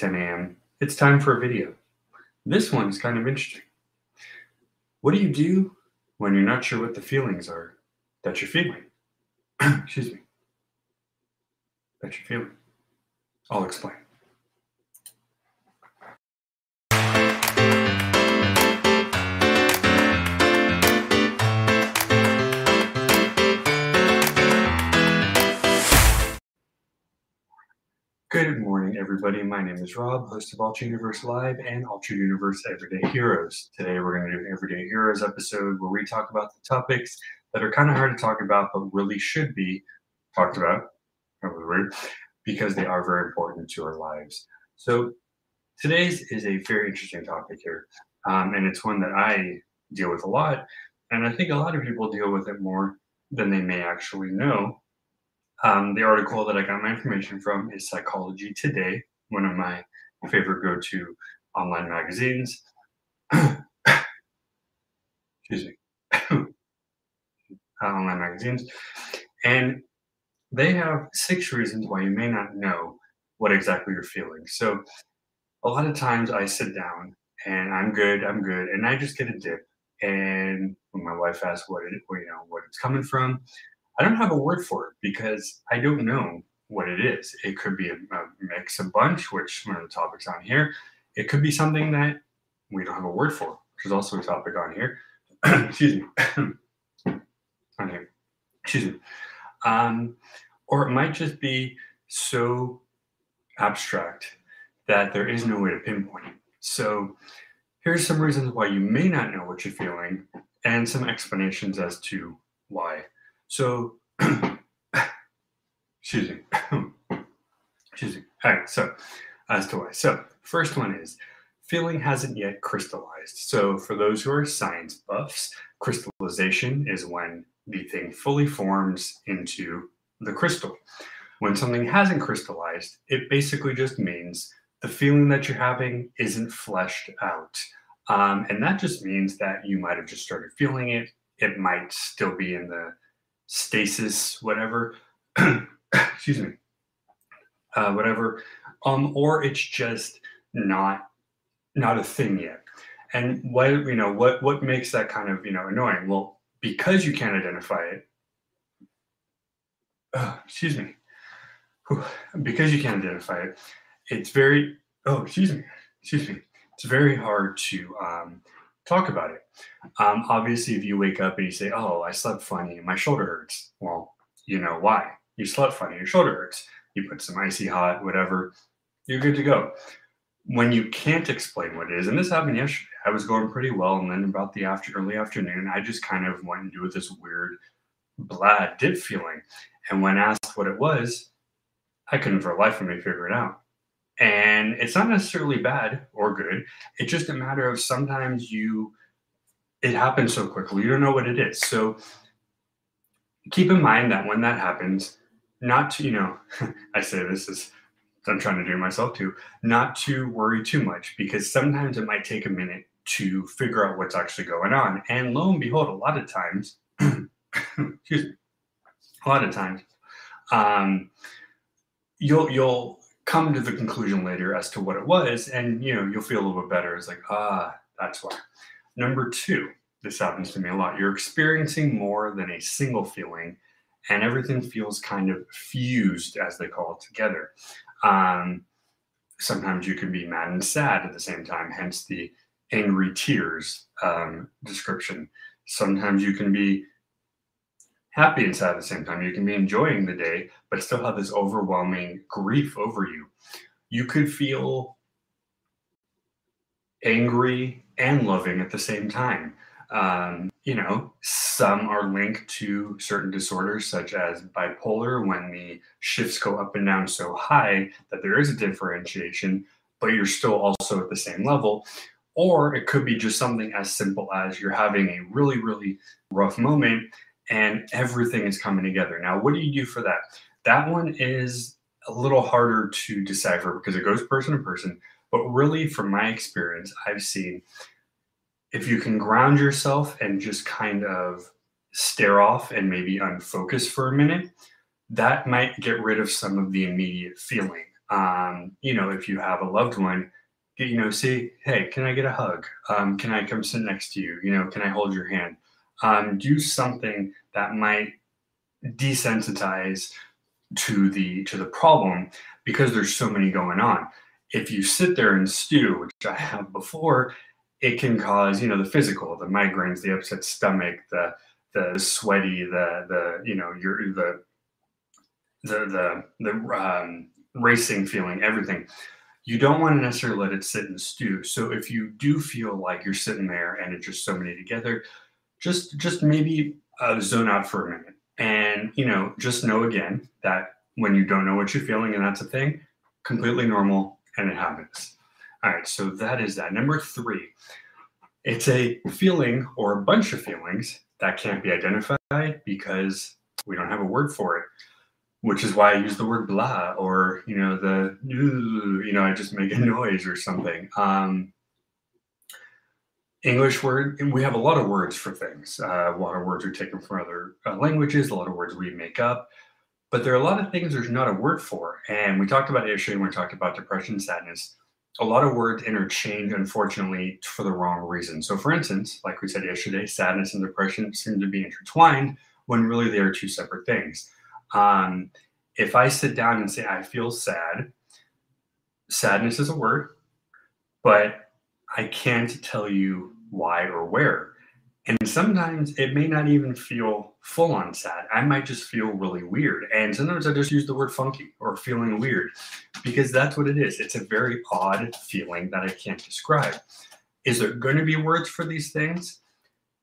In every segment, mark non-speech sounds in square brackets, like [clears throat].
10 a.m. It's time for a video. This one is kind of interesting. What do you do when you're not sure what the feelings are that you're feeling? [clears throat] Excuse me. That you're feeling. I'll explain. Good morning, everybody. My name is Rob, host of Ultra Universe Live and Ultra Universe Everyday Heroes. Today, we're going to do an Everyday Heroes episode where we talk about the topics that are kind of hard to talk about, but really should be talked about, because they are very important to our lives. So, today's is a very interesting topic here, um, and it's one that I deal with a lot, and I think a lot of people deal with it more than they may actually know um, the article that I got my information from is Psychology Today, one of my favorite go to online magazines. [coughs] Excuse me. [coughs] online magazines. And they have six reasons why you may not know what exactly you're feeling. So, a lot of times I sit down and I'm good, I'm good, and I just get a dip. And when my wife asks what it, you know, what it's coming from, I don't have a word for it because I don't know what it is. It could be a, a mix, a bunch, which one of the topics on here. It could be something that we don't have a word for, which is also a topic on here. [clears throat] Excuse me. [clears throat] on here. Excuse me. Um, or it might just be so abstract that there is no way to pinpoint it. So here's some reasons why you may not know what you're feeling and some explanations as to why. So, [coughs] excuse me. [coughs] excuse me. All right. So, as to why. So, first one is feeling hasn't yet crystallized. So, for those who are science buffs, crystallization is when the thing fully forms into the crystal. When something hasn't crystallized, it basically just means the feeling that you're having isn't fleshed out. Um, and that just means that you might have just started feeling it. It might still be in the stasis, whatever. [clears throat] Excuse me. Uh, whatever. Um, or it's just not not a thing yet. And what you know, what what makes that kind of you know annoying? Well, because you can't identify it. Uh, excuse me. Because you can't identify it, it's very. Oh, excuse me. Excuse me. It's very hard to um, talk about it. Um, obviously, if you wake up and you say, "Oh, I slept funny and my shoulder hurts," well, you know why. You slept funny, your shoulder hurts. You put some icy hot, whatever, you're good to go. When you can't explain what it is, and this happened yesterday, I was going pretty well, and then about the after early afternoon, I just kind of went into this weird blah dip feeling. And when asked what it was, I couldn't for life of me figure it out. And it's not necessarily bad or good. It's just a matter of sometimes you, it happens so quickly, you don't know what it is. So keep in mind that when that happens, not to, you know, [laughs] I say this is, I'm trying to do myself too, not to worry too much because sometimes it might take a minute to figure out what's actually going on. And lo and behold, a lot of times, [coughs] excuse me, a lot of times, um, you'll you'll come to the conclusion later as to what it was, and you know you'll feel a little bit better. It's like ah, that's why. Number two, this happens to me a lot. You're experiencing more than a single feeling, and everything feels kind of fused, as they call it, together. Um, sometimes you can be mad and sad at the same time, hence the angry tears um, description. Sometimes you can be happy and sad at the same time. You can be enjoying the day, but still have this overwhelming grief over you. You could feel angry and loving at the same time. Um, you know, some are linked to certain disorders such as bipolar when the shifts go up and down so high that there is a differentiation, but you're still also at the same level. Or it could be just something as simple as you're having a really, really rough moment and everything is coming together. Now, what do you do for that? That one is a little harder to decipher because it goes person to person. But really, from my experience, I've seen if you can ground yourself and just kind of stare off and maybe unfocus for a minute, that might get rid of some of the immediate feeling. Um, you know, if you have a loved one, you know, say, hey, can I get a hug? Um, can I come sit next to you? You know, can I hold your hand? Um, do something that might desensitize to the to the problem because there's so many going on. If you sit there and stew, which I have before, it can cause you know the physical, the migraines, the upset stomach, the the sweaty, the the you know your the the the the um, racing feeling, everything. You don't want to necessarily let it sit and stew. So if you do feel like you're sitting there and it's just so many together, just just maybe uh, zone out for a minute and you know just know again that when you don't know what you're feeling and that's a thing, completely normal and it happens. All right, so that is that. Number three, it's a feeling or a bunch of feelings that can't be identified because we don't have a word for it which is why I use the word blah or you know the you know I just make a [laughs] noise or something. Um, English word we have a lot of words for things. Uh, a lot of words are taken from other uh, languages. A lot of words we make up, but there are a lot of things there's not a word for. And we talked about yesterday when we talked about depression, sadness. A lot of words interchange, unfortunately, for the wrong reason. So, for instance, like we said yesterday, sadness and depression seem to be intertwined when really they are two separate things. Um, if I sit down and say, I feel sad, sadness is a word, but I can't tell you why or where. And sometimes it may not even feel full on sad. I might just feel really weird. And sometimes I just use the word funky or feeling weird because that's what it is. It's a very odd feeling that I can't describe. Is there going to be words for these things?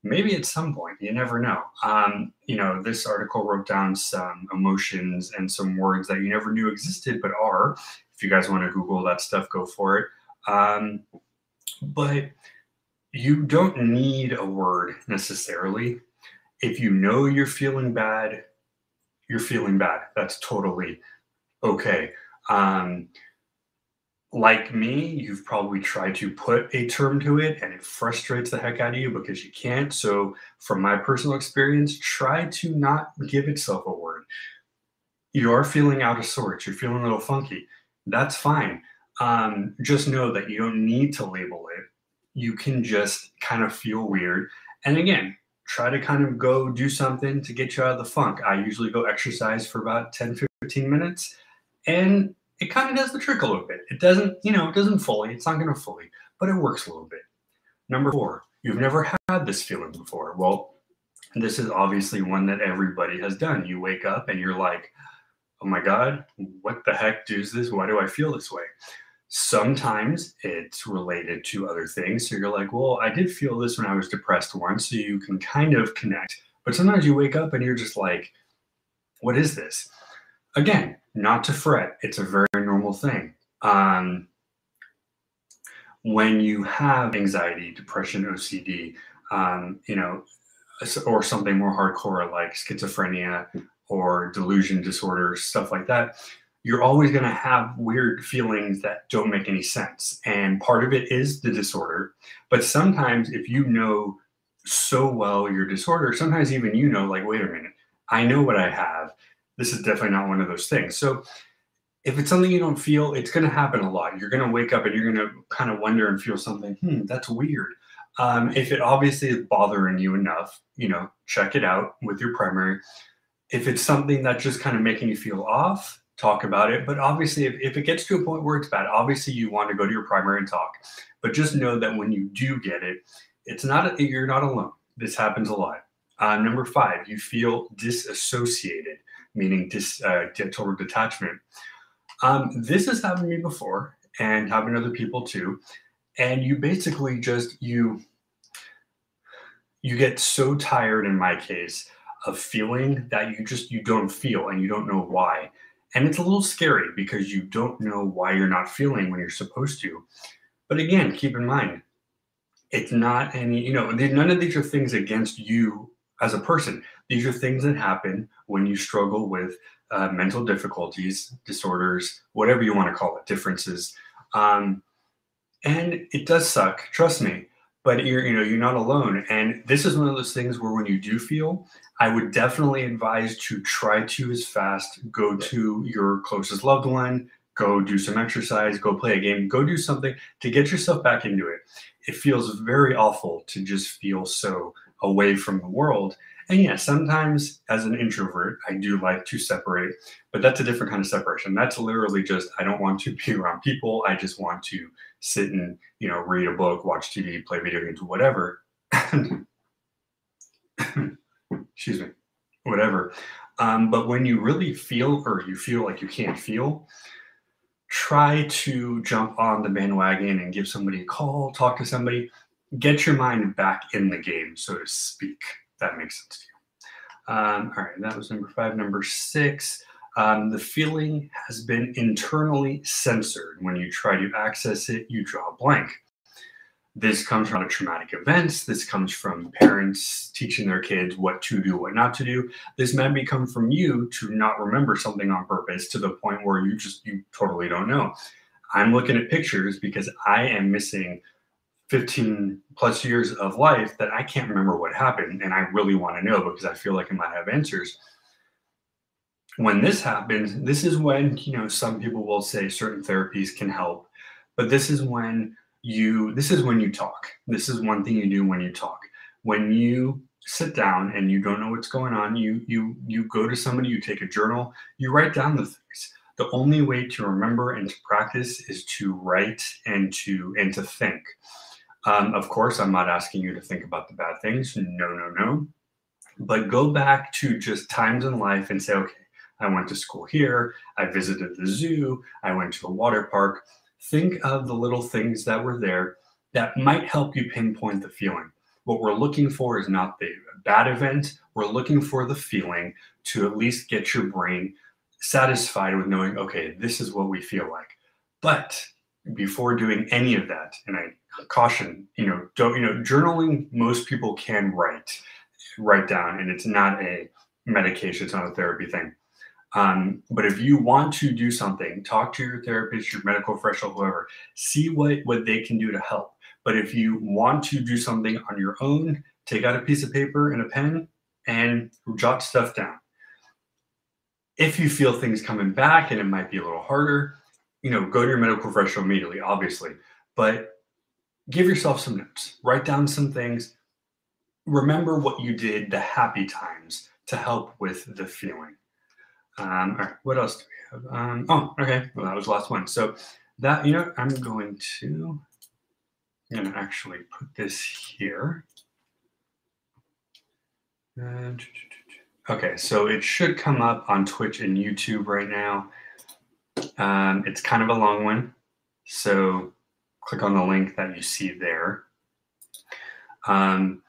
maybe at some point you never know um, you know this article wrote down some emotions and some words that you never knew existed but are if you guys want to google that stuff go for it um, but you don't need a word necessarily if you know you're feeling bad you're feeling bad that's totally okay um, like me, you've probably tried to put a term to it and it frustrates the heck out of you because you can't. So, from my personal experience, try to not give itself a word. You are feeling out of sorts, you're feeling a little funky. That's fine. Um, just know that you don't need to label it. You can just kind of feel weird. And again, try to kind of go do something to get you out of the funk. I usually go exercise for about 10, 15 minutes. And it kind of does the trick a little bit. It doesn't, you know, it doesn't fully, it's not going to fully, but it works a little bit. Number four, you've never had this feeling before. Well, this is obviously one that everybody has done. You wake up and you're like, oh my God, what the heck is this? Why do I feel this way? Sometimes it's related to other things. So you're like, well, I did feel this when I was depressed once. So you can kind of connect. But sometimes you wake up and you're just like, what is this? Again, not to fret. It's a very normal thing. Um, when you have anxiety, depression, OCD, um, you know, or something more hardcore like schizophrenia or delusion disorder, stuff like that, you're always going to have weird feelings that don't make any sense. And part of it is the disorder. But sometimes, if you know so well your disorder, sometimes even you know, like, wait a minute, I know what I have this is definitely not one of those things. So if it's something you don't feel, it's going to happen a lot. You're going to wake up and you're going to kind of wonder and feel something, hmm, that's weird. Um, if it obviously is bothering you enough, you know, check it out with your primary. If it's something that's just kind of making you feel off, talk about it. But obviously, if, if it gets to a point where it's bad, obviously you want to go to your primary and talk. But just know that when you do get it, it's not, a, you're not alone. This happens a lot. Uh, number five, you feel disassociated meaning dis, uh, total detachment. Um, this has happened to me before and happened to other people too. And you basically just you you get so tired in my case of feeling that you just you don't feel and you don't know why. And it's a little scary because you don't know why you're not feeling when you're supposed to. But again, keep in mind, it's not any, you know, none of these are things against you as a person. These are things that happen when you struggle with uh, mental difficulties, disorders, whatever you want to call it, differences. Um, and it does suck, trust me. But you're, you know, you're not alone. And this is one of those things where when you do feel, I would definitely advise to try to as fast go to your closest loved one, go do some exercise, go play a game, go do something to get yourself back into it. It feels very awful to just feel so away from the world. And yeah, sometimes as an introvert, I do like to separate, but that's a different kind of separation. That's literally just I don't want to be around people. I just want to sit and, you know, read a book, watch TV, play video games, whatever. [coughs] Excuse me, whatever. Um, but when you really feel or you feel like you can't feel, try to jump on the bandwagon and give somebody a call, talk to somebody, get your mind back in the game, so to speak. That makes sense to you. Um, all right, that was number five. Number six, um, the feeling has been internally censored. When you try to access it, you draw a blank. This comes from traumatic events. This comes from parents teaching their kids what to do, what not to do. This may come from you to not remember something on purpose to the point where you just you totally don't know. I'm looking at pictures because I am missing 15 plus years of life that I can't remember what happened and I really want to know because I feel like I might have answers. When this happens, this is when, you know, some people will say certain therapies can help, but this is when you this is when you talk. This is one thing you do when you talk. When you sit down and you don't know what's going on, you you you go to somebody, you take a journal, you write down the things. The only way to remember and to practice is to write and to and to think. Um, of course, I'm not asking you to think about the bad things. No, no, no. But go back to just times in life and say, okay, I went to school here. I visited the zoo. I went to a water park think of the little things that were there that might help you pinpoint the feeling. What we're looking for is not the bad event, we're looking for the feeling to at least get your brain satisfied with knowing, okay, this is what we feel like. But before doing any of that, and I caution, you know, don't, you know, journaling, most people can write, write down, and it's not a medication, it's not a therapy thing. Um, but if you want to do something, talk to your therapist, your medical professional, whoever, see what, what they can do to help. But if you want to do something on your own, take out a piece of paper and a pen and jot stuff down. If you feel things coming back and it might be a little harder, you know, go to your medical professional immediately, obviously. But give yourself some notes, write down some things. Remember what you did, the happy times to help with the feeling. Um, all right, what else do we have? Um, oh, okay. Well, that was the last one. So that, you know, I'm going to, I'm to actually put this here. And, okay, so it should come up on Twitch and YouTube right now. Um, it's kind of a long one. So click on the link that you see there. Um,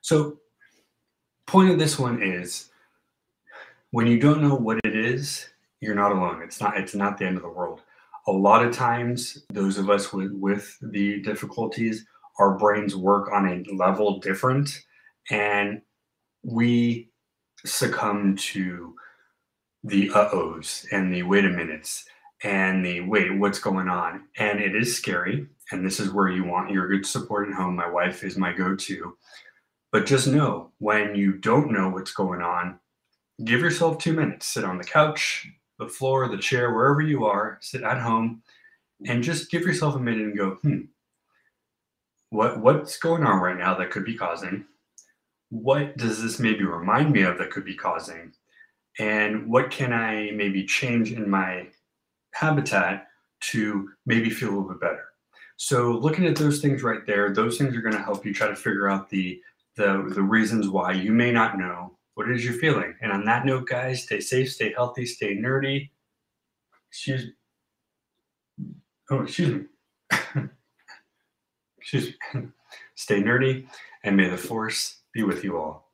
so point of this one is when you don't know what it is, you're not alone. It's not it's not the end of the world. A lot of times, those of us with, with the difficulties, our brains work on a level different, and we succumb to the uh-ohs and the wait a minutes and the wait, what's going on? And it is scary. And this is where you want your good support at home. My wife is my go-to. But just know when you don't know what's going on, give yourself two minutes. Sit on the couch, the floor, the chair, wherever you are, sit at home, and just give yourself a minute and go, hmm, what what's going on right now that could be causing? What does this maybe remind me of that could be causing? And what can I maybe change in my habitat to maybe feel a little bit better? So looking at those things right there, those things are going to help you try to figure out the the the reasons why you may not know what is your feeling? And on that note, guys, stay safe, stay healthy, stay nerdy. Excuse me. Oh, excuse me. [laughs] excuse me. [laughs] stay nerdy, and may the force be with you all.